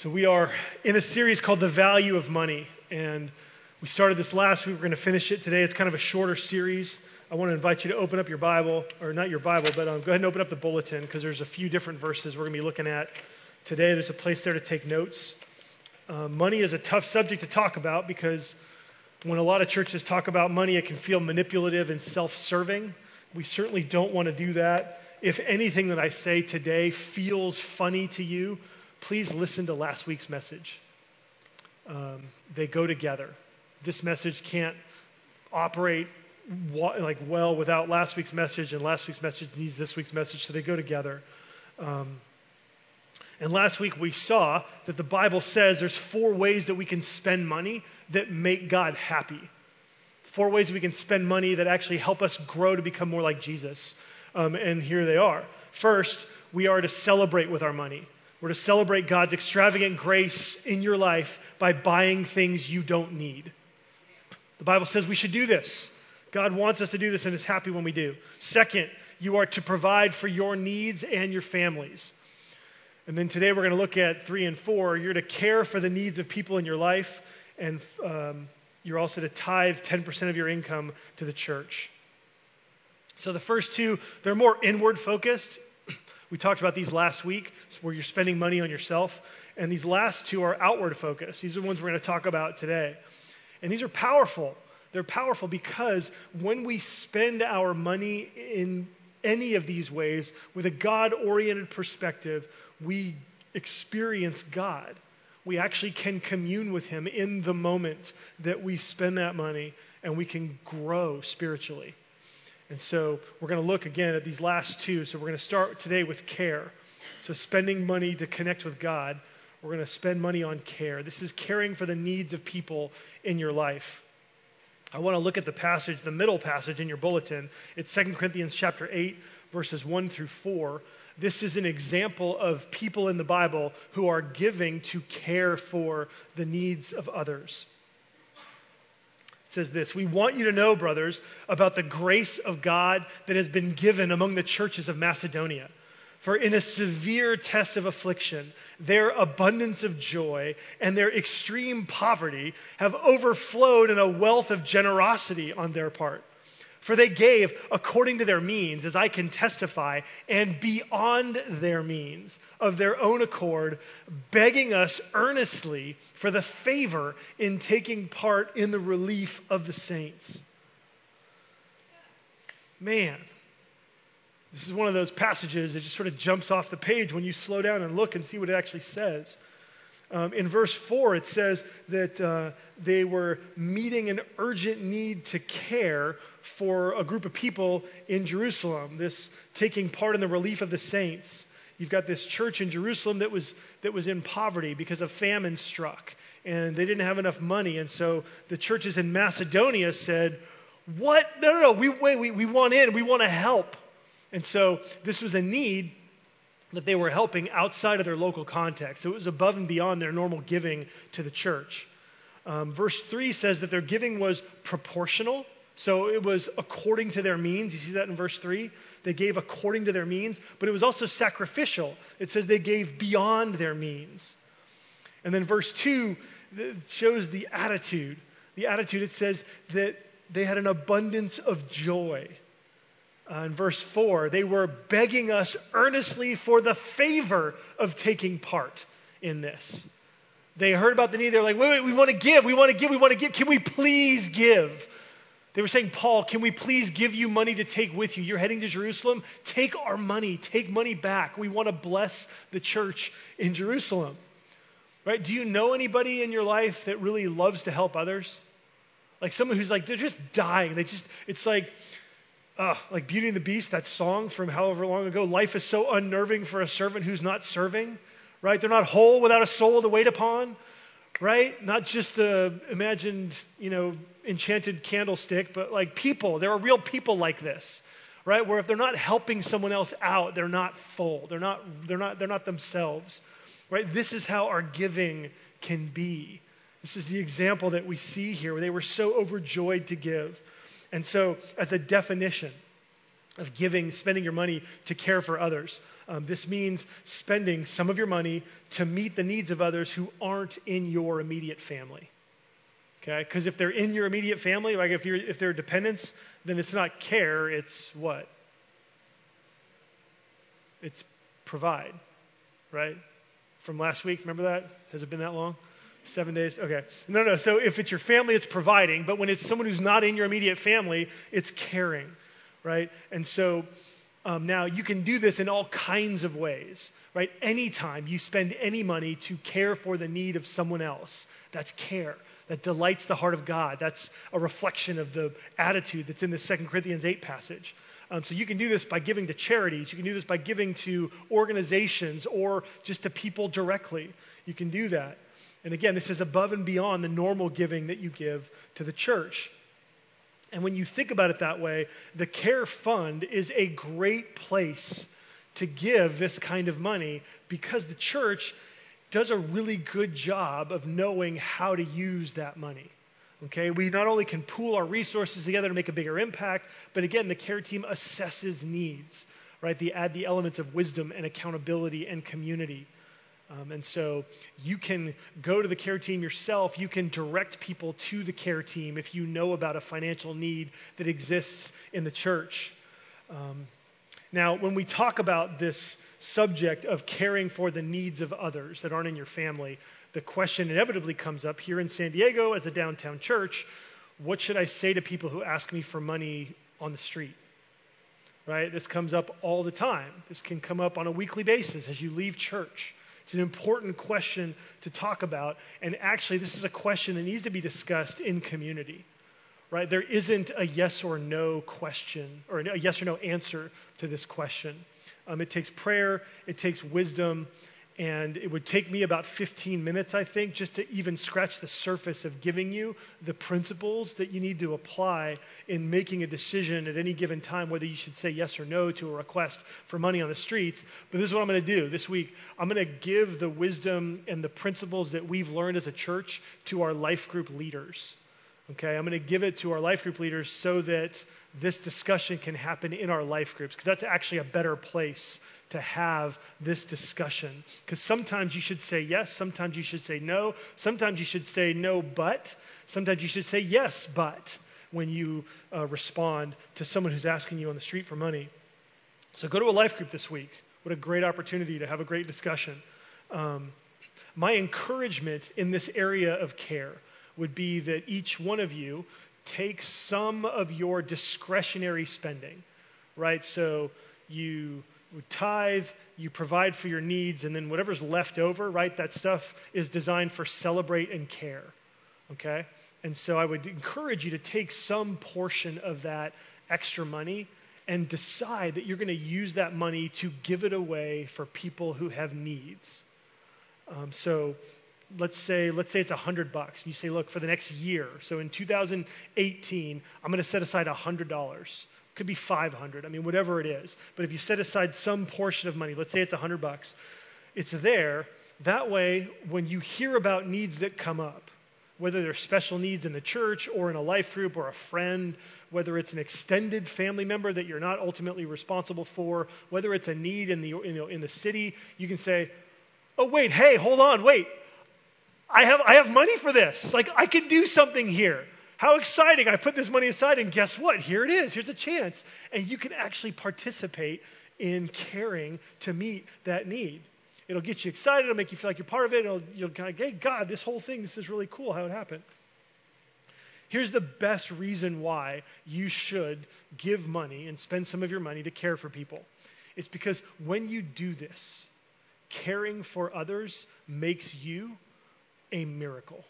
So, we are in a series called The Value of Money. And we started this last week. We're going to finish it today. It's kind of a shorter series. I want to invite you to open up your Bible, or not your Bible, but um, go ahead and open up the bulletin because there's a few different verses we're going to be looking at today. There's a place there to take notes. Uh, money is a tough subject to talk about because when a lot of churches talk about money, it can feel manipulative and self serving. We certainly don't want to do that. If anything that I say today feels funny to you, please listen to last week's message. Um, they go together. This message can't operate like well without last week's message, and last week's message needs this week's message, so they go together. Um, and last week we saw that the Bible says there's four ways that we can spend money that make God happy. Four ways we can spend money that actually help us grow to become more like Jesus. Um, and here they are. First, we are to celebrate with our money. We're to celebrate God's extravagant grace in your life by buying things you don't need. The Bible says we should do this. God wants us to do this and is happy when we do. Second, you are to provide for your needs and your families. And then today we're going to look at three and four. You're to care for the needs of people in your life, and um, you're also to tithe 10% of your income to the church. So the first two, they're more inward focused. We talked about these last week, where you're spending money on yourself. And these last two are outward focus. These are the ones we're going to talk about today. And these are powerful. They're powerful because when we spend our money in any of these ways with a God oriented perspective, we experience God. We actually can commune with Him in the moment that we spend that money, and we can grow spiritually. And so we're going to look again at these last two. So we're going to start today with care. So spending money to connect with God. We're going to spend money on care. This is caring for the needs of people in your life. I want to look at the passage, the middle passage in your bulletin. It's 2 Corinthians chapter 8, verses 1 through 4. This is an example of people in the Bible who are giving to care for the needs of others. It says this We want you to know, brothers, about the grace of God that has been given among the churches of Macedonia. For in a severe test of affliction, their abundance of joy and their extreme poverty have overflowed in a wealth of generosity on their part. For they gave according to their means, as I can testify, and beyond their means, of their own accord, begging us earnestly for the favor in taking part in the relief of the saints. Man, this is one of those passages that just sort of jumps off the page when you slow down and look and see what it actually says. Um, in verse 4, it says that uh, they were meeting an urgent need to care for a group of people in Jerusalem, this taking part in the relief of the saints. You've got this church in Jerusalem that was, that was in poverty because a famine struck, and they didn't have enough money. And so the churches in Macedonia said, What? No, no, no, we, wait, we, we want in, we want to help. And so this was a need that they were helping outside of their local context. So it was above and beyond their normal giving to the church. Um, verse 3 says that their giving was proportional. So it was according to their means. You see that in verse 3? They gave according to their means, but it was also sacrificial. It says they gave beyond their means. And then verse 2 shows the attitude. The attitude, it says that they had an abundance of joy. Uh, in verse 4, they were begging us earnestly for the favor of taking part in this. They heard about the need. They're like, wait, wait, we want to give. We want to give. We want to give. Can we please give? They were saying, Paul, can we please give you money to take with you? You're heading to Jerusalem. Take our money. Take money back. We want to bless the church in Jerusalem. Right? Do you know anybody in your life that really loves to help others? Like someone who's like, they're just dying. They just, it's like, like Beauty and the Beast, that song from however long ago. Life is so unnerving for a servant who's not serving, right? They're not whole without a soul to wait upon, right? Not just a imagined, you know, enchanted candlestick, but like people. There are real people like this, right? Where if they're not helping someone else out, they're not full. They're not, they're not, they're not themselves, right? This is how our giving can be. This is the example that we see here where they were so overjoyed to give. And so, as a definition, of giving, spending your money to care for others. Um, this means spending some of your money to meet the needs of others who aren't in your immediate family. Okay? Because if they're in your immediate family, like if, you're, if they're dependents, then it's not care, it's what? It's provide, right? From last week, remember that? Has it been that long? Seven days? Okay. No, no. So if it's your family, it's providing. But when it's someone who's not in your immediate family, it's caring, right? And so um, now you can do this in all kinds of ways, right? Anytime you spend any money to care for the need of someone else, that's care. That delights the heart of God. That's a reflection of the attitude that's in the Second Corinthians 8 passage. Um, so you can do this by giving to charities. You can do this by giving to organizations or just to people directly. You can do that. And again, this is above and beyond the normal giving that you give to the church. And when you think about it that way, the Care Fund is a great place to give this kind of money because the church does a really good job of knowing how to use that money. Okay, we not only can pool our resources together to make a bigger impact, but again, the care team assesses needs, right? They add the elements of wisdom and accountability and community. Um, and so you can go to the care team yourself. You can direct people to the care team if you know about a financial need that exists in the church. Um, now, when we talk about this subject of caring for the needs of others that aren't in your family, the question inevitably comes up here in San Diego as a downtown church what should I say to people who ask me for money on the street? Right? This comes up all the time. This can come up on a weekly basis as you leave church. It's an important question to talk about. And actually, this is a question that needs to be discussed in community. Right? There isn't a yes or no question or a yes or no answer to this question. Um, it takes prayer, it takes wisdom, and it would take me about 15 minutes, I think, just to even scratch the surface of giving you the principles that you need to apply in making a decision at any given time whether you should say yes or no to a request for money on the streets. But this is what I'm going to do this week. I'm going to give the wisdom and the principles that we've learned as a church to our life group leaders. Okay, I'm going to give it to our life group leaders so that this discussion can happen in our life groups, because that's actually a better place to have this discussion. Because sometimes you should say yes, sometimes you should say no, sometimes you should say no, but, sometimes you should say yes, but when you uh, respond to someone who's asking you on the street for money. So go to a life group this week. What a great opportunity to have a great discussion. Um, my encouragement in this area of care would be that each one of you take some of your discretionary spending, right? So you tithe, you provide for your needs, and then whatever's left over, right, that stuff is designed for celebrate and care. Okay? And so I would encourage you to take some portion of that extra money and decide that you're going to use that money to give it away for people who have needs. Um, so let's say let's say it's 100 bucks. You say, look, for the next year, so in 2018, I'm going to set aside $100 could be 500 i mean whatever it is. But if you set aside some portion of money let's say it's 100 bucks it's there. That way when you hear about needs that come up whether they're special needs in the church or in a life group or a friend whether it's an extended family member that you're not ultimately responsible for whether it's a need in the, you know, in the city you can say oh wait hey hold on wait. I have, I have money for this. Like i can do something here how exciting! I put this money aside, and guess what? Here it is. Here's a chance. And you can actually participate in caring to meet that need. It'll get you excited. It'll make you feel like you're part of it. It'll, you'll kind of, hey, God, this whole thing, this is really cool how it happened. Here's the best reason why you should give money and spend some of your money to care for people. It's because when you do this, caring for others makes you a miracle.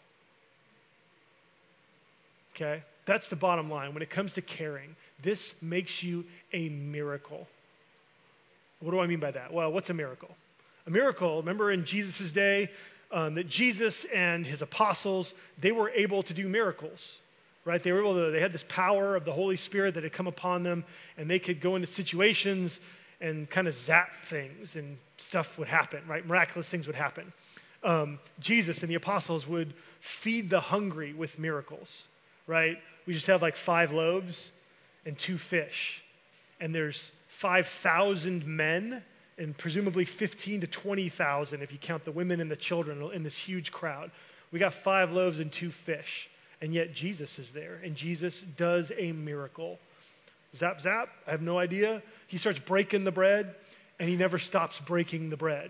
Okay? That's the bottom line. When it comes to caring, this makes you a miracle. What do I mean by that? Well, what's a miracle? A miracle, remember in Jesus' day, um, that Jesus and his apostles, they were able to do miracles, right? They were able to, they had this power of the Holy Spirit that had come upon them, and they could go into situations and kind of zap things, and stuff would happen, right? Miraculous things would happen. Um, Jesus and the apostles would feed the hungry with miracles right? We just have like five loaves and two fish. and there's 5,000 men and presumably 15 to 20,000 if you count the women and the children in this huge crowd. We got five loaves and two fish, and yet Jesus is there, and Jesus does a miracle. Zap, zap, I have no idea. He starts breaking the bread, and he never stops breaking the bread.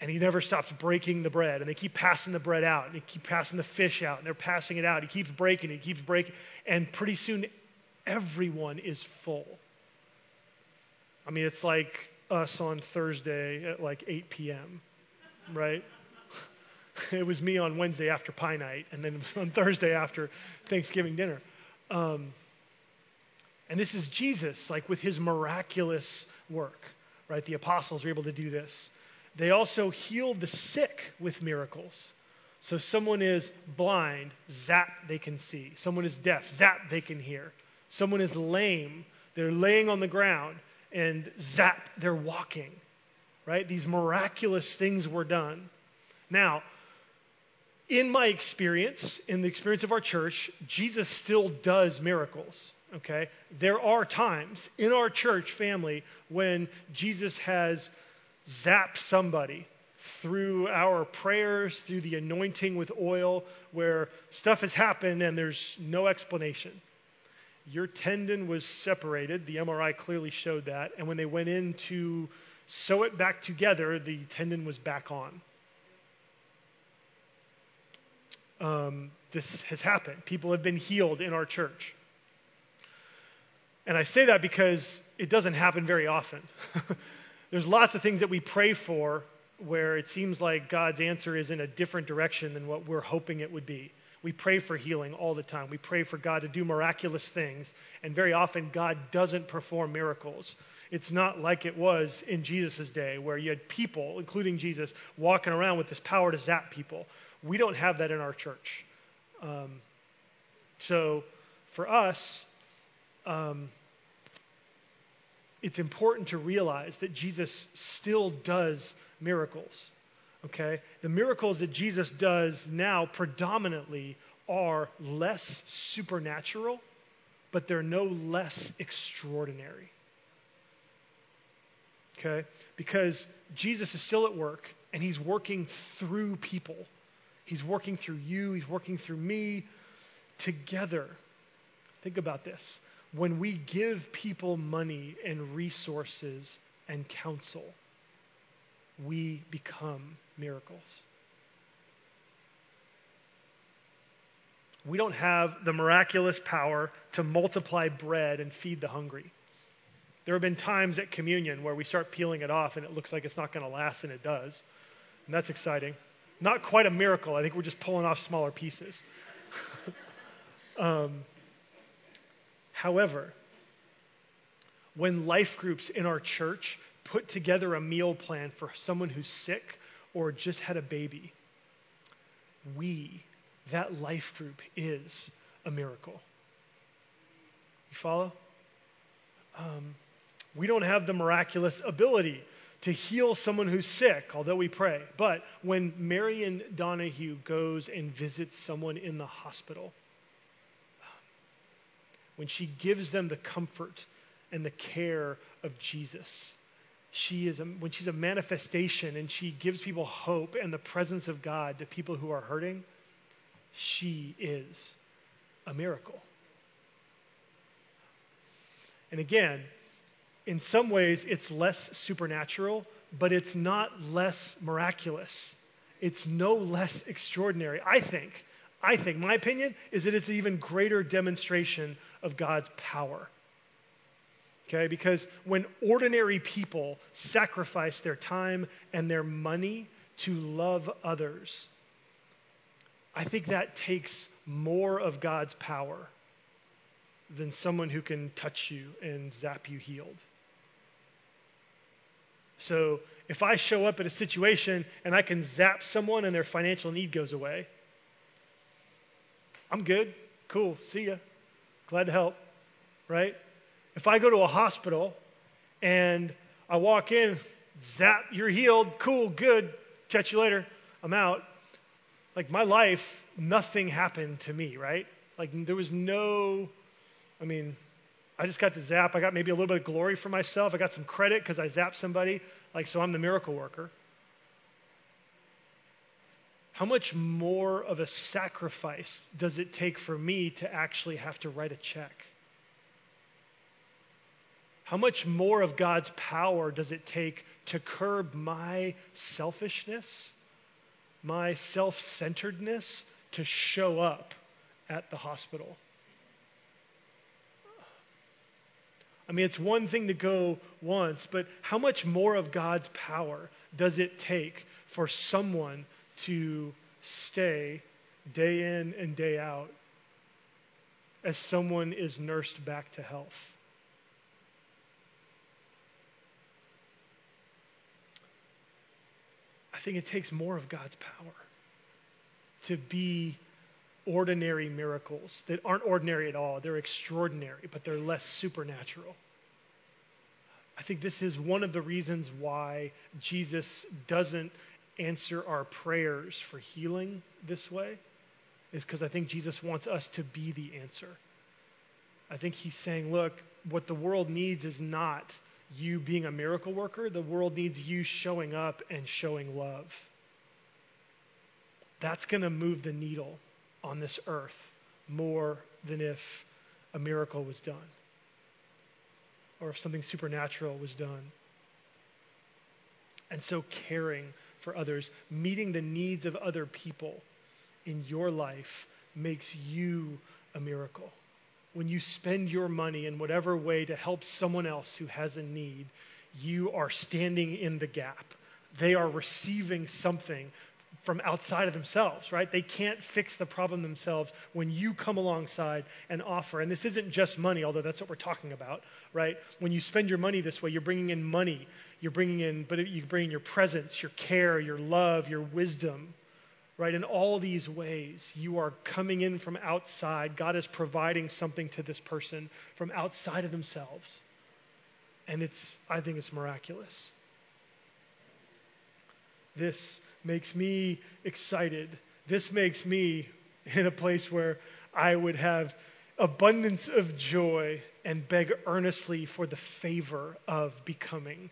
And he never stops breaking the bread. And they keep passing the bread out, and they keep passing the fish out, and they're passing it out. He keeps breaking it, he keeps breaking. And pretty soon, everyone is full. I mean, it's like us on Thursday at like 8 p.m., right? it was me on Wednesday after pie night, and then on Thursday after Thanksgiving dinner. Um, and this is Jesus, like with his miraculous work, right? The apostles were able to do this. They also healed the sick with miracles. So someone is blind, zap, they can see. Someone is deaf, zap, they can hear. Someone is lame, they're laying on the ground, and zap, they're walking. Right? These miraculous things were done. Now, in my experience, in the experience of our church, Jesus still does miracles. Okay? There are times in our church family when Jesus has zapped somebody through our prayers, through the anointing with oil, where stuff has happened and there's no explanation. Your tendon was separated. The MRI clearly showed that. And when they went in to sew it back together, the tendon was back on. Um, this has happened. People have been healed in our church. And I say that because it doesn't happen very often. There's lots of things that we pray for where it seems like God's answer is in a different direction than what we're hoping it would be. We pray for healing all the time. We pray for God to do miraculous things, and very often God doesn't perform miracles. It's not like it was in Jesus' day, where you had people, including Jesus, walking around with this power to zap people. We don't have that in our church. Um, so for us, um, it's important to realize that Jesus still does miracles. Okay? The miracles that Jesus does now predominantly are less supernatural, but they're no less extraordinary. Okay? Because Jesus is still at work and he's working through people. He's working through you, he's working through me together. Think about this. When we give people money and resources and counsel, we become miracles. We don't have the miraculous power to multiply bread and feed the hungry. There have been times at communion where we start peeling it off and it looks like it's not going to last, and it does. And that's exciting. Not quite a miracle. I think we're just pulling off smaller pieces. um, however, when life groups in our church put together a meal plan for someone who's sick or just had a baby, we, that life group, is a miracle. You follow? Um, we don't have the miraculous ability to heal someone who's sick, although we pray. But when Marion Donahue goes and visits someone in the hospital, when she gives them the comfort and the care of Jesus, she is a, when she's a manifestation and she gives people hope and the presence of God to people who are hurting, she is a miracle. And again, in some ways, it's less supernatural, but it's not less miraculous. It's no less extraordinary. I think, I think, my opinion is that it's an even greater demonstration of God's power. Okay, because when ordinary people sacrifice their time and their money to love others, I think that takes more of God's power than someone who can touch you and zap you healed. So if I show up at a situation and I can zap someone and their financial need goes away, I'm good. Cool. See ya. Glad to help. Right? If I go to a hospital and I walk in, zap, you're healed, cool, good, catch you later, I'm out. Like my life, nothing happened to me, right? Like there was no, I mean, I just got to zap. I got maybe a little bit of glory for myself. I got some credit because I zapped somebody. Like, so I'm the miracle worker. How much more of a sacrifice does it take for me to actually have to write a check? How much more of God's power does it take to curb my selfishness, my self centeredness, to show up at the hospital? I mean, it's one thing to go once, but how much more of God's power does it take for someone to stay day in and day out as someone is nursed back to health. I think it takes more of God's power to be ordinary miracles that aren't ordinary at all. They're extraordinary, but they're less supernatural. I think this is one of the reasons why Jesus doesn't answer our prayers for healing this way is because I think Jesus wants us to be the answer. I think he's saying, look, what the world needs is not you being a miracle worker, the world needs you showing up and showing love. That's going to move the needle on this earth more than if a miracle was done or if something supernatural was done. And so, caring for others, meeting the needs of other people in your life makes you a miracle. When you spend your money in whatever way to help someone else who has a need, you are standing in the gap. They are receiving something from outside of themselves, right? They can't fix the problem themselves when you come alongside and offer. And this isn't just money, although that's what we're talking about, right? When you spend your money this way, you're bringing in money you're bringing in, but you bring in your presence, your care, your love, your wisdom, right? In all these ways, you are coming in from outside. God is providing something to this person from outside of themselves. And it's, I think it's miraculous. This makes me excited. This makes me in a place where I would have abundance of joy and beg earnestly for the favor of becoming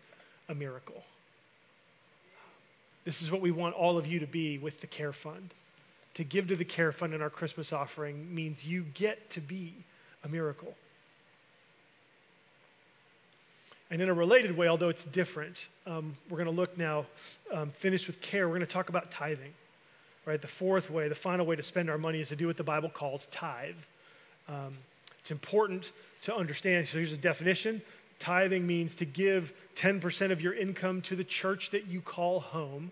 a miracle. This is what we want all of you to be with the Care Fund. To give to the Care Fund in our Christmas offering means you get to be a miracle. And in a related way, although it's different, um, we're going to look now, um, finished with care, we're going to talk about tithing. Right? The fourth way, the final way to spend our money is to do what the Bible calls tithe. Um, it's important to understand. So here's a definition Tithing means to give 10% of your income to the church that you call home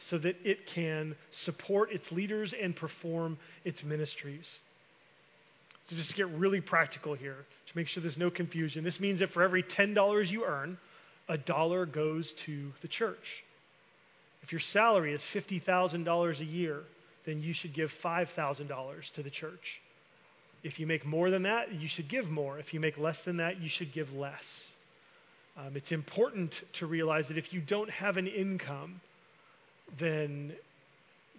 so that it can support its leaders and perform its ministries. So, just to get really practical here, to make sure there's no confusion, this means that for every $10 you earn, a dollar goes to the church. If your salary is $50,000 a year, then you should give $5,000 to the church. If you make more than that, you should give more. If you make less than that, you should give less. Um, it's important to realize that if you don't have an income, then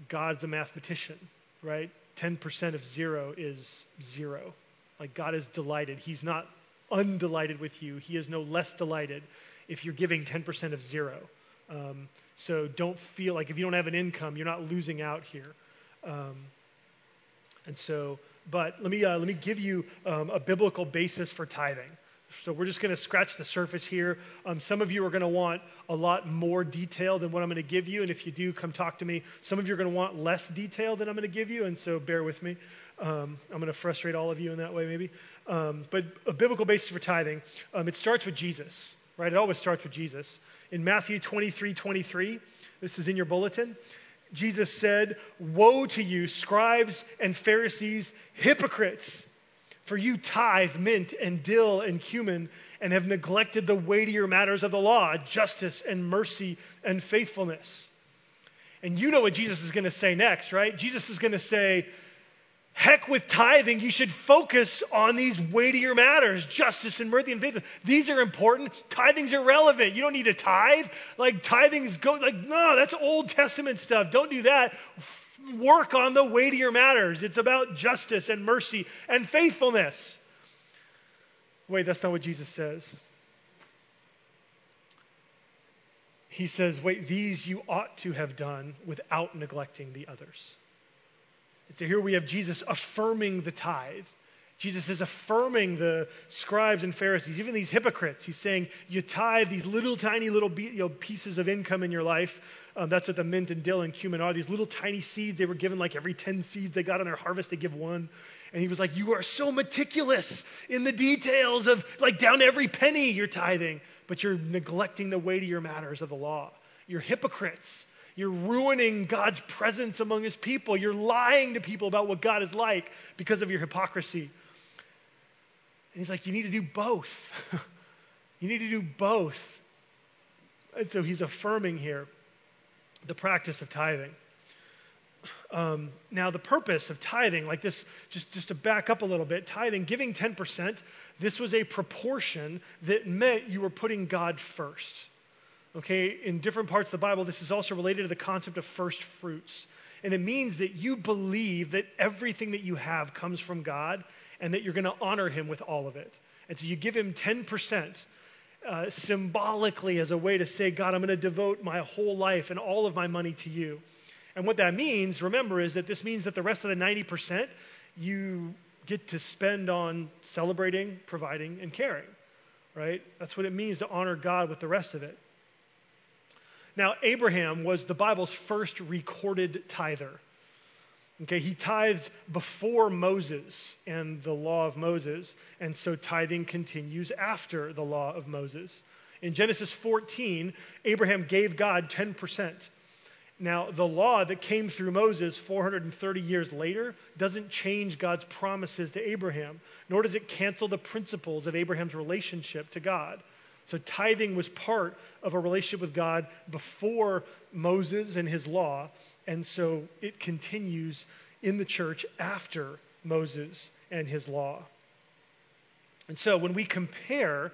God's a mathematician, right? 10% of zero is zero. Like God is delighted. He's not undelighted with you, He is no less delighted if you're giving 10% of zero. Um, so don't feel like if you don't have an income, you're not losing out here. Um, and so but let me, uh, let me give you um, a biblical basis for tithing. So we're just going to scratch the surface here. Um, some of you are going to want a lot more detail than what I'm going to give you, and if you do, come talk to me. Some of you are going to want less detail than I'm going to give you, and so bear with me. Um, I'm going to frustrate all of you in that way, maybe. Um, but a biblical basis for tithing, um, it starts with Jesus, right? It always starts with Jesus. In Matthew 23 23, this is in your bulletin. Jesus said, Woe to you, scribes and Pharisees, hypocrites! For you tithe mint and dill and cumin and have neglected the weightier matters of the law, justice and mercy and faithfulness. And you know what Jesus is going to say next, right? Jesus is going to say, Heck with tithing. You should focus on these weightier matters justice and mercy and faith. These are important. Tithing's are irrelevant. You don't need to tithe. Like, tithing's go, like, no, that's Old Testament stuff. Don't do that. Work on the weightier matters. It's about justice and mercy and faithfulness. Wait, that's not what Jesus says. He says, Wait, these you ought to have done without neglecting the others. And so here we have Jesus affirming the tithe. Jesus is affirming the scribes and Pharisees, even these hypocrites. He's saying, You tithe these little tiny little you know, pieces of income in your life. Um, that's what the mint and dill and cumin are. These little tiny seeds, they were given like every 10 seeds they got on their harvest, they give one. And he was like, You are so meticulous in the details of like down every penny you're tithing, but you're neglecting the weightier matters of the law. You're hypocrites. You're ruining God's presence among his people. You're lying to people about what God is like because of your hypocrisy. And he's like, You need to do both. you need to do both. And so he's affirming here the practice of tithing. Um, now, the purpose of tithing, like this, just, just to back up a little bit, tithing, giving 10%, this was a proportion that meant you were putting God first. Okay, in different parts of the Bible, this is also related to the concept of first fruits. And it means that you believe that everything that you have comes from God and that you're going to honor Him with all of it. And so you give Him 10%. Uh, symbolically, as a way to say, God, I'm going to devote my whole life and all of my money to you. And what that means, remember, is that this means that the rest of the 90% you get to spend on celebrating, providing, and caring, right? That's what it means to honor God with the rest of it. Now, Abraham was the Bible's first recorded tither. Okay, he tithed before Moses and the law of Moses, and so tithing continues after the law of Moses. In Genesis 14, Abraham gave God 10%. Now, the law that came through Moses 430 years later doesn't change God's promises to Abraham, nor does it cancel the principles of Abraham's relationship to God. So, tithing was part of a relationship with God before Moses and his law, and so it continues in the church after Moses and his law. And so, when we compare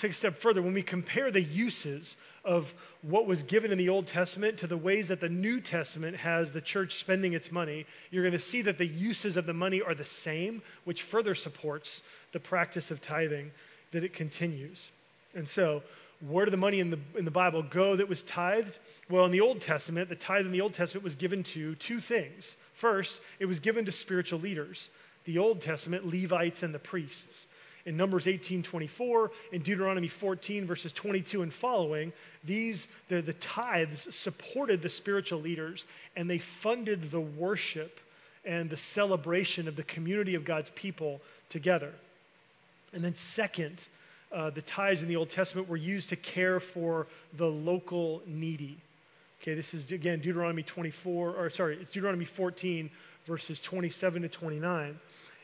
take a step further, when we compare the uses of what was given in the Old Testament to the ways that the New Testament has the church spending its money, you're going to see that the uses of the money are the same, which further supports the practice of tithing that it continues. And so, where did the money in the, in the Bible go that was tithed? Well, in the Old Testament, the tithe in the Old Testament was given to two things. First, it was given to spiritual leaders. The Old Testament, Levites and the priests in Numbers 18:24, in Deuteronomy 14 verses 22 and following, these the, the tithes supported the spiritual leaders and they funded the worship and the celebration of the community of God's people together. And then second, uh, the tithes in the Old Testament were used to care for the local needy. Okay, this is again Deuteronomy 24, or sorry, it's Deuteronomy 14 verses 27 to 29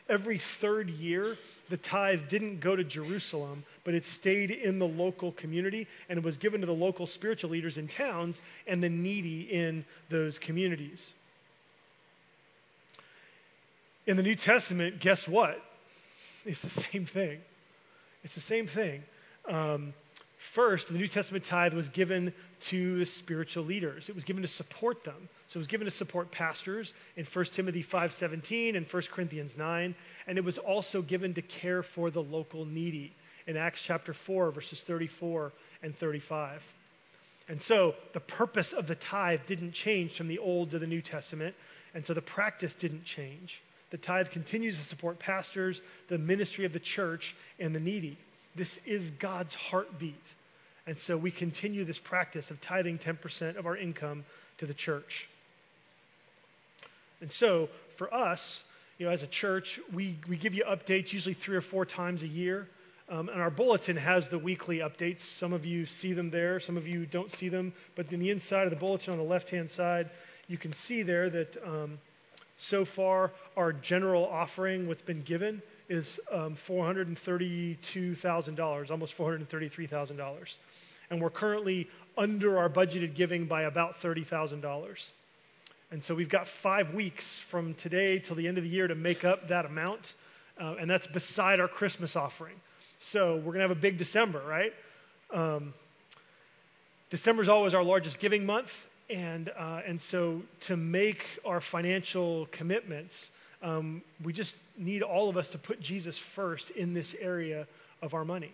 every third year, the tithe didn't go to Jerusalem, but it stayed in the local community and it was given to the local spiritual leaders in towns and the needy in those communities. In the New Testament, guess what? It's the same thing. It's the same thing. Um, First, the New Testament tithe was given to the spiritual leaders. It was given to support them. So it was given to support pastors in 1 Timothy 5:17 and 1 Corinthians 9, and it was also given to care for the local needy in Acts chapter 4 verses 34 and 35. And so the purpose of the tithe didn't change from the Old to the New Testament, and so the practice didn't change. The tithe continues to support pastors, the ministry of the church, and the needy. This is God's heartbeat. And so we continue this practice of tithing 10% of our income to the church. And so for us, you know, as a church, we, we give you updates usually three or four times a year. Um, and our bulletin has the weekly updates. Some of you see them there, some of you don't see them. But in the inside of the bulletin on the left hand side, you can see there that um, so far our general offering, what's been given, is um, $432,000, almost $433,000. And we're currently under our budgeted giving by about $30,000. And so we've got five weeks from today till the end of the year to make up that amount. Uh, and that's beside our Christmas offering. So we're going to have a big December, right? Um, December is always our largest giving month. And, uh, and so to make our financial commitments, um, we just need all of us to put Jesus first in this area of our money.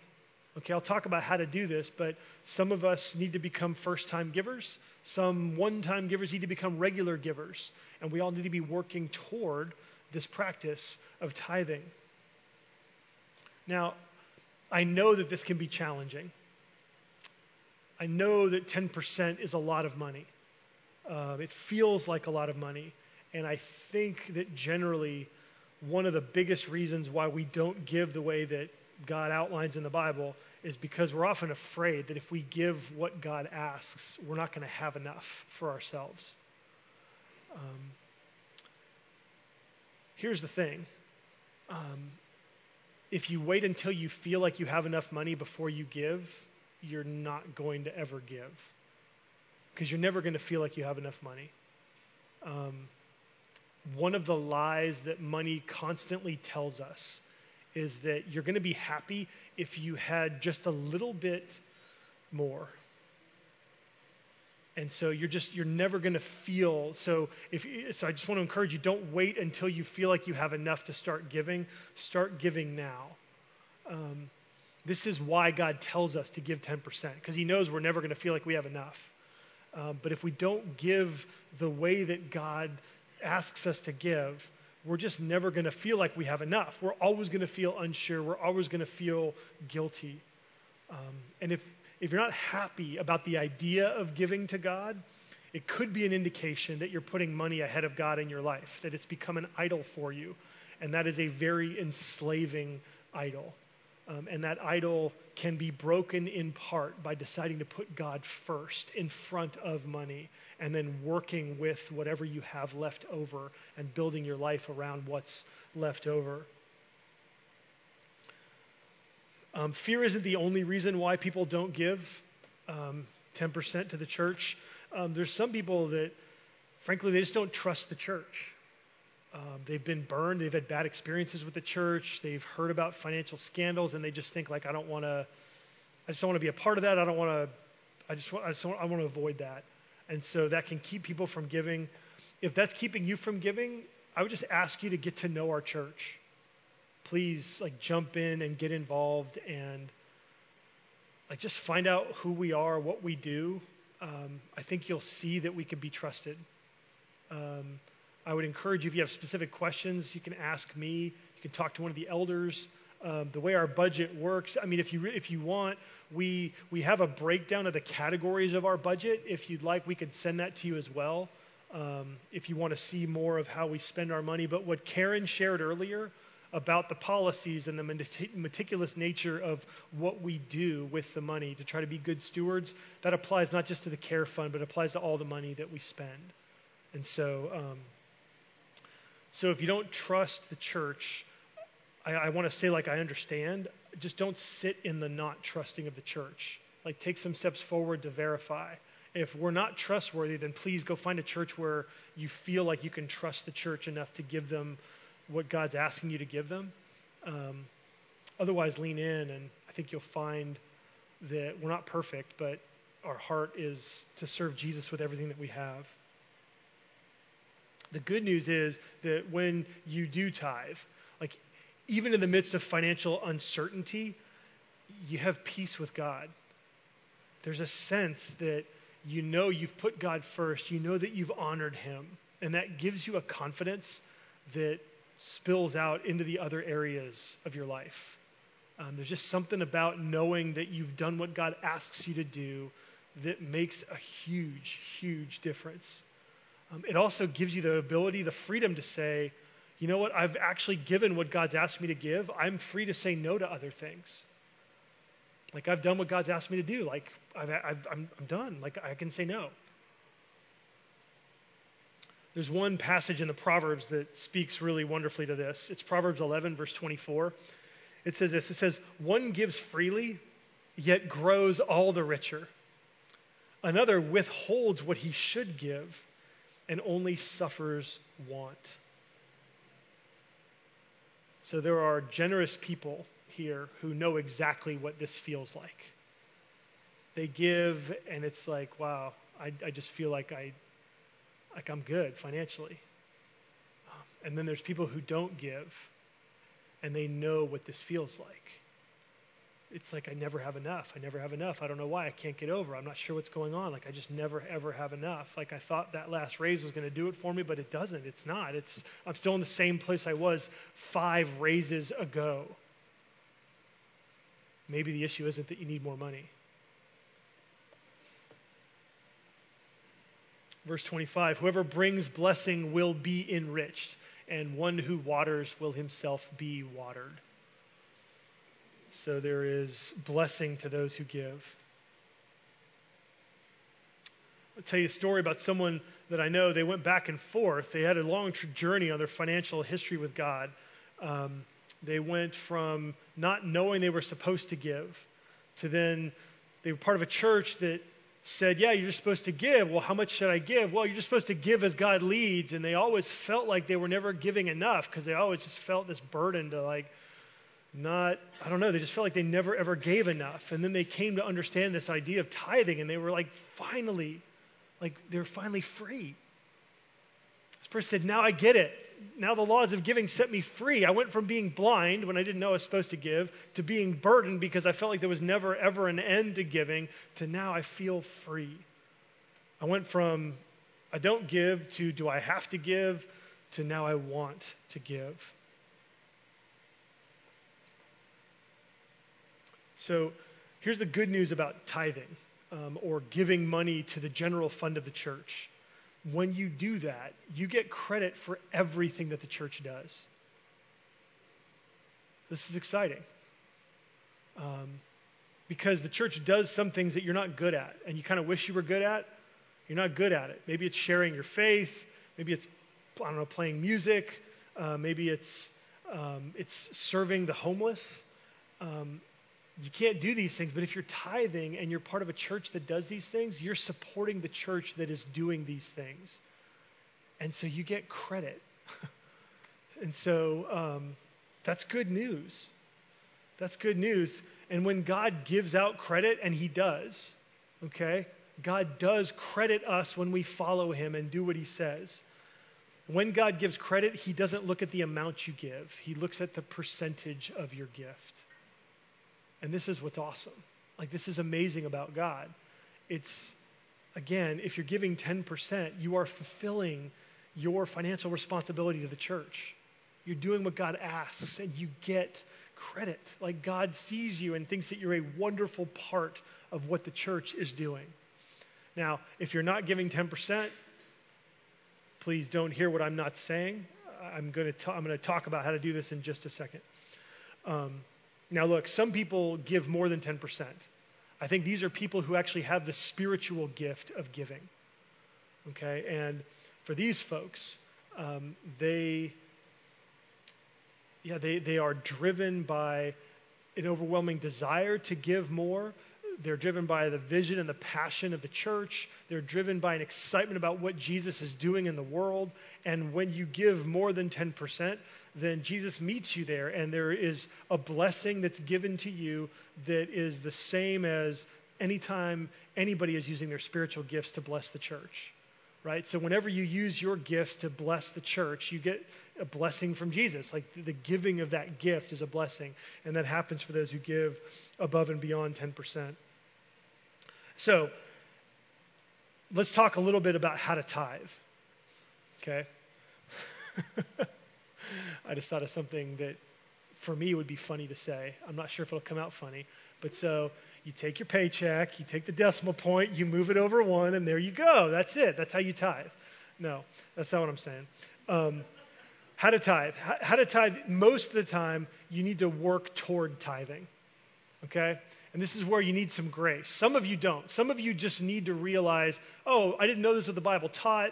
Okay, I'll talk about how to do this, but some of us need to become first time givers. Some one time givers need to become regular givers. And we all need to be working toward this practice of tithing. Now, I know that this can be challenging. I know that 10% is a lot of money. Uh, it feels like a lot of money. And I think that generally, one of the biggest reasons why we don't give the way that God outlines in the Bible is because we're often afraid that if we give what God asks, we're not going to have enough for ourselves. Um, here's the thing um, if you wait until you feel like you have enough money before you give, you're not going to ever give because you're never going to feel like you have enough money. Um, one of the lies that money constantly tells us is that you're going to be happy if you had just a little bit more. And so you're just you're never going to feel so if so I just want to encourage you don't wait until you feel like you have enough to start giving start giving now. Um, this is why God tells us to give 10% because he knows we're never going to feel like we have enough. Um, but if we don't give the way that God asks us to give, we're just never going to feel like we have enough. We're always going to feel unsure. We're always going to feel guilty. Um, and if, if you're not happy about the idea of giving to God, it could be an indication that you're putting money ahead of God in your life, that it's become an idol for you. And that is a very enslaving idol. Um, and that idol can be broken in part by deciding to put God first in front of money and then working with whatever you have left over and building your life around what's left over. Um, fear isn't the only reason why people don't give um, 10% to the church. Um, there's some people that, frankly, they just don't trust the church. Um, they've been burned. They've had bad experiences with the church. They've heard about financial scandals, and they just think like, I don't want to. I just don't want to be a part of that. I don't want to. I just want. I just want. I want to avoid that. And so that can keep people from giving. If that's keeping you from giving, I would just ask you to get to know our church. Please, like, jump in and get involved and, like, just find out who we are, what we do. Um, I think you'll see that we can be trusted. Um, I would encourage you, if you have specific questions, you can ask me. You can talk to one of the elders. Um, the way our budget works, I mean, if you, if you want, we, we have a breakdown of the categories of our budget. If you'd like, we could send that to you as well um, if you want to see more of how we spend our money. But what Karen shared earlier about the policies and the meticulous nature of what we do with the money to try to be good stewards, that applies not just to the care fund, but applies to all the money that we spend. And so, um, so if you don't trust the church, I, I want to say, like, I understand. Just don't sit in the not trusting of the church. Like, take some steps forward to verify. If we're not trustworthy, then please go find a church where you feel like you can trust the church enough to give them what God's asking you to give them. Um, otherwise, lean in, and I think you'll find that we're not perfect, but our heart is to serve Jesus with everything that we have. The good news is that when you do tithe, like even in the midst of financial uncertainty, you have peace with God. There's a sense that you know you've put God first, you know that you've honored Him, and that gives you a confidence that spills out into the other areas of your life. Um, there's just something about knowing that you've done what God asks you to do that makes a huge, huge difference. Um, it also gives you the ability, the freedom to say, you know what, I've actually given what God's asked me to give. I'm free to say no to other things. Like, I've done what God's asked me to do. Like, I've I'm I'm done. Like, I can say no. There's one passage in the Proverbs that speaks really wonderfully to this. It's Proverbs 11, verse 24. It says this It says, One gives freely, yet grows all the richer. Another withholds what he should give and only suffers want. So there are generous people here who know exactly what this feels like. They give, and it's like, wow, I, I just feel like I, like I'm good financially. Um, and then there's people who don't give, and they know what this feels like. It's like I never have enough. I never have enough. I don't know why. I can't get over. I'm not sure what's going on. Like I just never ever have enough. Like I thought that last raise was going to do it for me, but it doesn't. It's not. It's I'm still in the same place I was 5 raises ago. Maybe the issue isn't that you need more money. Verse 25 Whoever brings blessing will be enriched, and one who waters will himself be watered. So there is blessing to those who give. I'll tell you a story about someone that I know. They went back and forth. They had a long journey on their financial history with God. Um, they went from not knowing they were supposed to give to then they were part of a church that said, Yeah, you're just supposed to give. Well, how much should I give? Well, you're just supposed to give as God leads. And they always felt like they were never giving enough because they always just felt this burden to, like, not, I don't know, they just felt like they never ever gave enough. And then they came to understand this idea of tithing and they were like, finally, like, they're finally free. This person said, Now I get it now the laws of giving set me free. I went from being blind when I didn't know I was supposed to give to being burdened because I felt like there was never, ever an end to giving to now I feel free. I went from I don't give to do I have to give to now I want to give. So here's the good news about tithing um, or giving money to the general fund of the church when you do that, you get credit for everything that the church does. This is exciting. Um, because the church does some things that you're not good at and you kind of wish you were good at. You're not good at it. Maybe it's sharing your faith. Maybe it's, I don't know, playing music. Uh, maybe it's, um, it's serving the homeless. Um, you can't do these things, but if you're tithing and you're part of a church that does these things, you're supporting the church that is doing these things. And so you get credit. and so um, that's good news. That's good news. And when God gives out credit, and He does, okay, God does credit us when we follow Him and do what He says. When God gives credit, He doesn't look at the amount you give, He looks at the percentage of your gift. And this is what's awesome. Like, this is amazing about God. It's, again, if you're giving 10%, you are fulfilling your financial responsibility to the church. You're doing what God asks, and you get credit. Like, God sees you and thinks that you're a wonderful part of what the church is doing. Now, if you're not giving 10%, please don't hear what I'm not saying. I'm going to, I'm going to talk about how to do this in just a second. Um, now, look, some people give more than 10%. I think these are people who actually have the spiritual gift of giving. Okay? And for these folks, um, they, yeah, they, they are driven by an overwhelming desire to give more. They're driven by the vision and the passion of the church. They're driven by an excitement about what Jesus is doing in the world. And when you give more than 10%, then Jesus meets you there, and there is a blessing that's given to you that is the same as anytime anybody is using their spiritual gifts to bless the church. Right? So, whenever you use your gifts to bless the church, you get a blessing from Jesus. Like the giving of that gift is a blessing. And that happens for those who give above and beyond 10%. So, let's talk a little bit about how to tithe. Okay? I just thought of something that for me would be funny to say. I'm not sure if it'll come out funny. But so you take your paycheck, you take the decimal point, you move it over one, and there you go. That's it. That's how you tithe. No, that's not what I'm saying. Um, how to tithe. How, to tithe, most of the time, you need to work toward tithing. Okay? And this is where you need some grace. Some of you don't. Some of you just need to realize, oh, I didn't know this what the Bible taught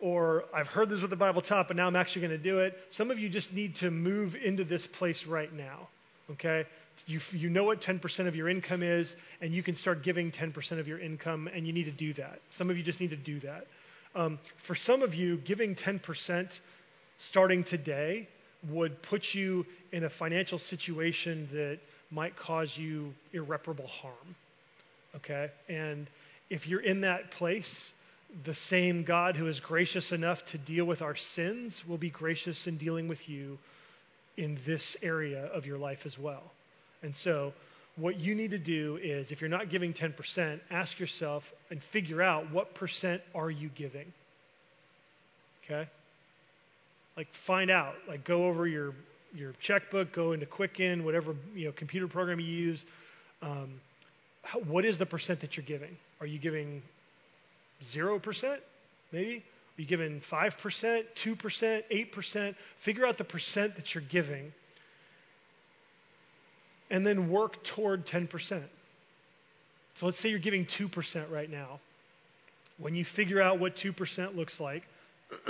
or I've heard this with the Bible taught, but now I'm actually going to do it. Some of you just need to move into this place right now. Okay? You, you know what 10% of your income is, and you can start giving 10% of your income, and you need to do that. Some of you just need to do that. Um, for some of you, giving 10% starting today would put you in a financial situation that might cause you irreparable harm. Okay? And if you're in that place, the same God who is gracious enough to deal with our sins will be gracious in dealing with you in this area of your life as well. And so, what you need to do is if you're not giving 10%, ask yourself and figure out what percent are you giving. Okay? Like find out, like go over your your checkbook, go into Quicken, whatever you know computer program you use. Um, what is the percent that you're giving? Are you giving zero percent, maybe? Are you giving five percent, two percent, eight percent? Figure out the percent that you're giving, and then work toward ten percent. So let's say you're giving two percent right now. When you figure out what two percent looks like,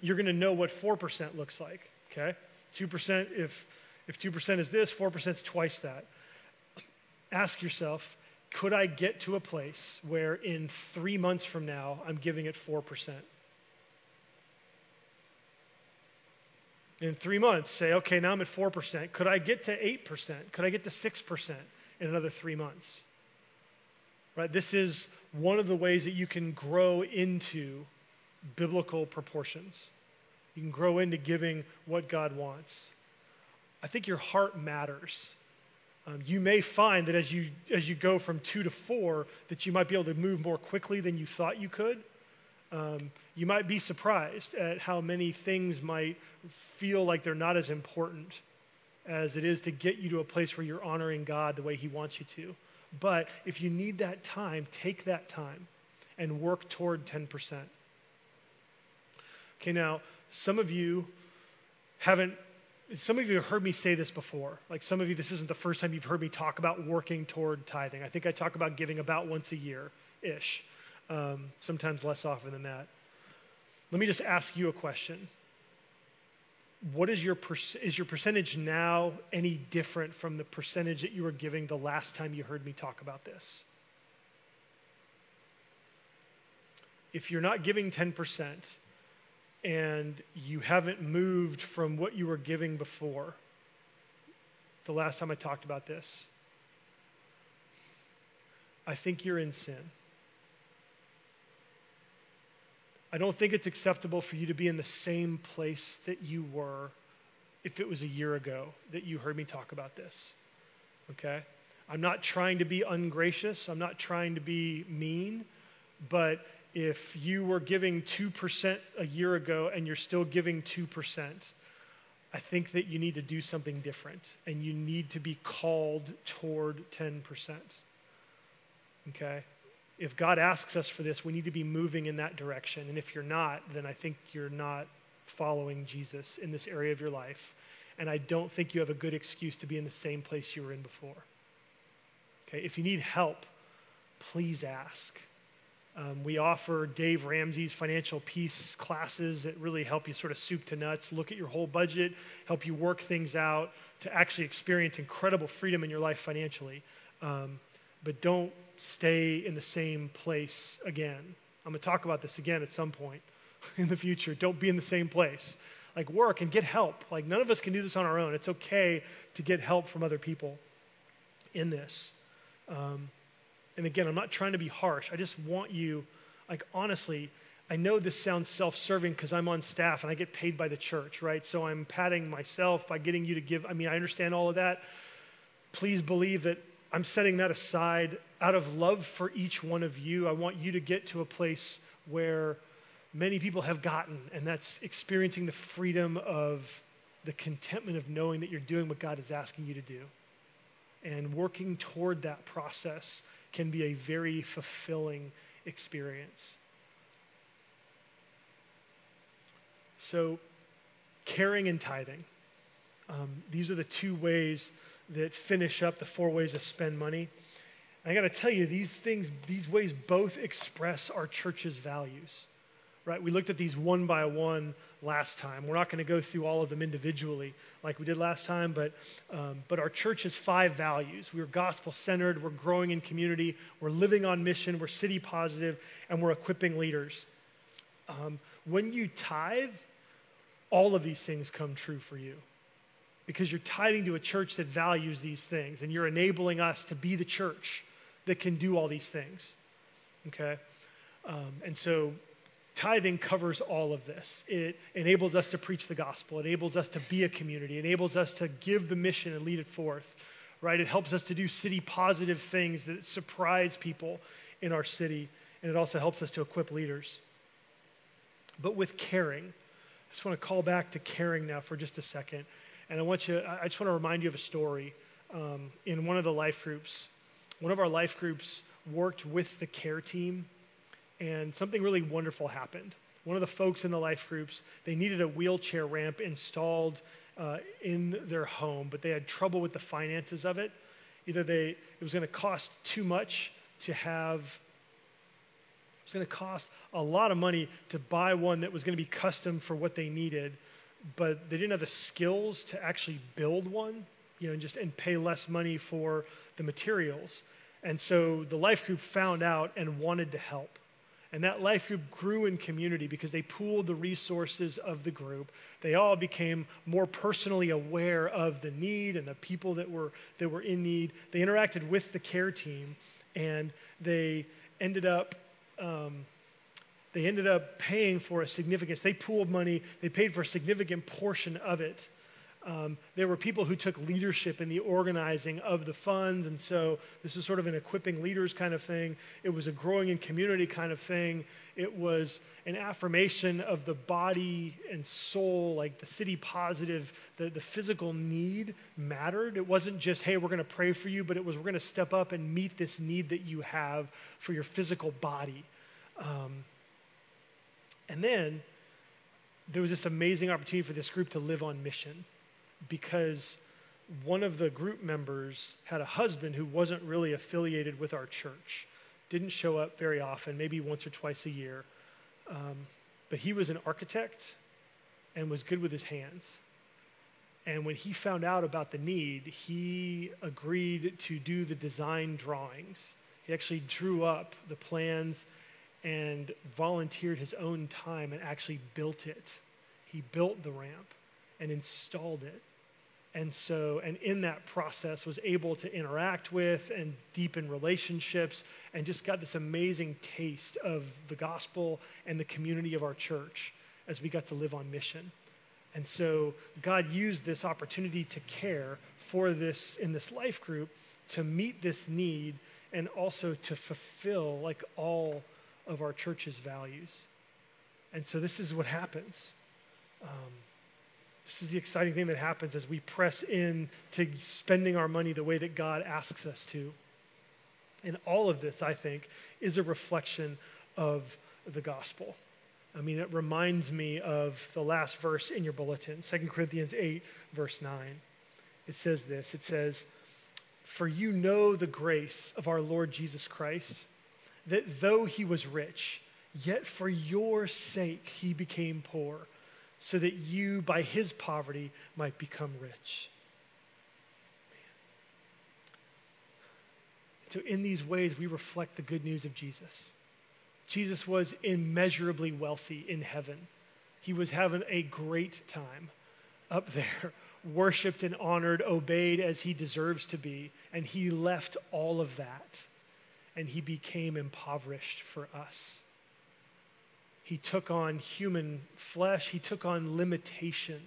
you're going to know what four percent looks like. Okay. 2%, if, if 2% is this, 4% is twice that. Ask yourself, could I get to a place where in three months from now I'm giving it 4%? In three months, say, okay, now I'm at 4%. Could I get to 8%? Could I get to 6% in another three months? Right? This is one of the ways that you can grow into biblical proportions. You can grow into giving what God wants. I think your heart matters. Um, you may find that as you as you go from two to four, that you might be able to move more quickly than you thought you could. Um, you might be surprised at how many things might feel like they're not as important as it is to get you to a place where you're honoring God the way He wants you to. But if you need that time, take that time and work toward 10%. Okay, now some of you haven't, some of you have heard me say this before. Like some of you, this isn't the first time you've heard me talk about working toward tithing. I think I talk about giving about once a year ish, um, sometimes less often than that. Let me just ask you a question. What is your, per- is your percentage now any different from the percentage that you were giving the last time you heard me talk about this? If you're not giving 10%, and you haven't moved from what you were giving before. The last time I talked about this, I think you're in sin. I don't think it's acceptable for you to be in the same place that you were if it was a year ago that you heard me talk about this. Okay? I'm not trying to be ungracious, I'm not trying to be mean, but if you were giving 2% a year ago and you're still giving 2%, I think that you need to do something different and you need to be called toward 10%. Okay? If God asks us for this, we need to be moving in that direction. And if you're not, then I think you're not following Jesus in this area of your life. And I don't think you have a good excuse to be in the same place you were in before. Okay? If you need help, please ask. Um, we offer Dave Ramsey's financial peace classes that really help you sort of soup to nuts, look at your whole budget, help you work things out to actually experience incredible freedom in your life financially. Um, but don't stay in the same place again. I'm going to talk about this again at some point in the future. Don't be in the same place. Like, work and get help. Like, none of us can do this on our own. It's okay to get help from other people in this. Um, and again, I'm not trying to be harsh. I just want you, like, honestly, I know this sounds self serving because I'm on staff and I get paid by the church, right? So I'm patting myself by getting you to give. I mean, I understand all of that. Please believe that I'm setting that aside out of love for each one of you. I want you to get to a place where many people have gotten, and that's experiencing the freedom of the contentment of knowing that you're doing what God is asking you to do and working toward that process can be a very fulfilling experience. So, caring and tithing. Um, these are the two ways that finish up the four ways to spend money. I got to tell you, these things, these ways both express our church's values right? We looked at these one by one last time. We're not going to go through all of them individually like we did last time, but, um, but our church has five values. We're gospel centered, we're growing in community, we're living on mission, we're city positive, and we're equipping leaders. Um, when you tithe, all of these things come true for you because you're tithing to a church that values these things, and you're enabling us to be the church that can do all these things. Okay? Um, and so tithing covers all of this. It enables us to preach the gospel, it enables us to be a community, it enables us to give the mission and lead it forth. right? It helps us to do city positive things that surprise people in our city, and it also helps us to equip leaders. But with caring, I just want to call back to caring now for just a second. And I want you, I just want to remind you of a story. Um, in one of the life groups, one of our life groups worked with the care team, and something really wonderful happened. One of the folks in the life groups, they needed a wheelchair ramp installed uh, in their home, but they had trouble with the finances of it. Either they, it was going to cost too much to have it was going to cost a lot of money to buy one that was going to be custom for what they needed, but they didn't have the skills to actually build one, you know, and just and pay less money for the materials. And so the life group found out and wanted to help. And that life group grew in community because they pooled the resources of the group. They all became more personally aware of the need and the people that were, that were in need. They interacted with the care team and they ended up um, they ended up paying for a significant, they pooled money, they paid for a significant portion of it. Um, there were people who took leadership in the organizing of the funds, and so this was sort of an equipping leaders kind of thing. It was a growing in community kind of thing. It was an affirmation of the body and soul, like the city positive, the, the physical need mattered. It wasn't just, hey, we're going to pray for you, but it was, we're going to step up and meet this need that you have for your physical body. Um, and then there was this amazing opportunity for this group to live on mission because one of the group members had a husband who wasn't really affiliated with our church, didn't show up very often, maybe once or twice a year. Um, but he was an architect and was good with his hands. And when he found out about the need, he agreed to do the design drawings. He actually drew up the plans and volunteered his own time and actually built it. He built the ramp and installed it. And so, and in that process, was able to interact with and deepen relationships and just got this amazing taste of the gospel and the community of our church as we got to live on mission. And so, God used this opportunity to care for this in this life group to meet this need and also to fulfill like all of our church's values. And so, this is what happens. Um, this is the exciting thing that happens as we press in to spending our money the way that God asks us to. And all of this, I think, is a reflection of the gospel. I mean, it reminds me of the last verse in your bulletin, 2 Corinthians 8, verse 9. It says this It says, For you know the grace of our Lord Jesus Christ, that though he was rich, yet for your sake he became poor so that you, by his poverty, might become rich. So, in these ways, we reflect the good news of Jesus. Jesus was immeasurably wealthy in heaven. He was having a great time up there, worshiped and honored, obeyed as he deserves to be, and he left all of that and he became impoverished for us. He took on human flesh. He took on limitation.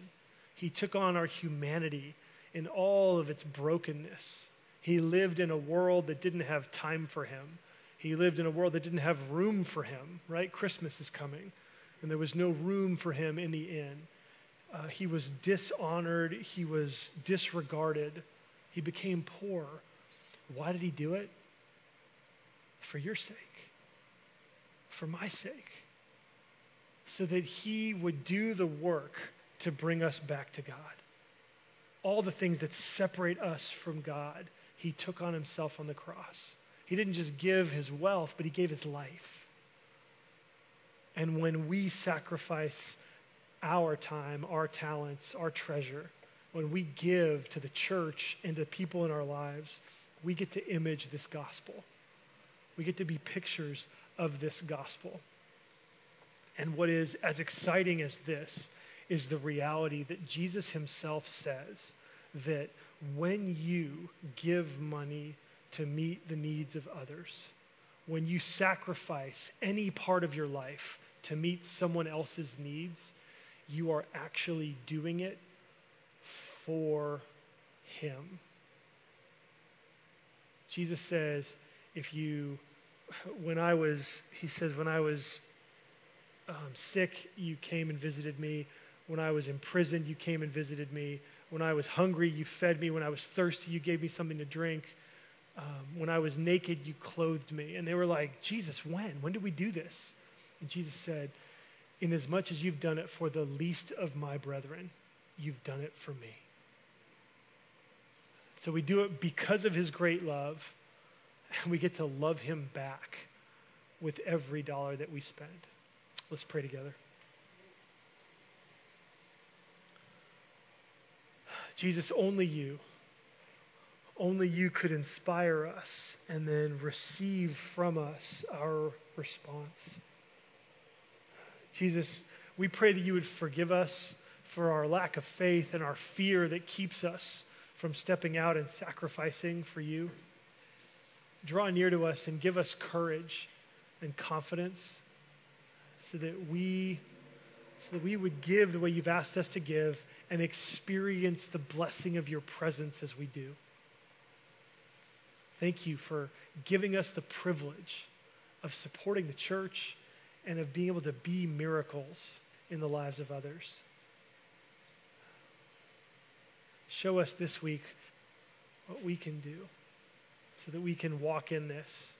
He took on our humanity in all of its brokenness. He lived in a world that didn't have time for him. He lived in a world that didn't have room for him, right? Christmas is coming, and there was no room for him in the inn. Uh, he was dishonored. He was disregarded. He became poor. Why did he do it? For your sake, for my sake so that he would do the work to bring us back to God. All the things that separate us from God, he took on himself on the cross. He didn't just give his wealth, but he gave his life. And when we sacrifice our time, our talents, our treasure, when we give to the church and to people in our lives, we get to image this gospel. We get to be pictures of this gospel. And what is as exciting as this is the reality that Jesus himself says that when you give money to meet the needs of others, when you sacrifice any part of your life to meet someone else's needs, you are actually doing it for Him. Jesus says, if you, when I was, he says, when I was um, sick, you came and visited me. When I was imprisoned, you came and visited me. When I was hungry, you fed me. When I was thirsty, you gave me something to drink. Um, when I was naked, you clothed me. And they were like, Jesus, when? When did we do this? And Jesus said, Inasmuch as you've done it for the least of my brethren, you've done it for me. So we do it because of his great love, and we get to love him back with every dollar that we spend. Let's pray together. Jesus, only you, only you could inspire us and then receive from us our response. Jesus, we pray that you would forgive us for our lack of faith and our fear that keeps us from stepping out and sacrificing for you. Draw near to us and give us courage and confidence so that we so that we would give the way you've asked us to give and experience the blessing of your presence as we do. Thank you for giving us the privilege of supporting the church and of being able to be miracles in the lives of others. Show us this week what we can do so that we can walk in this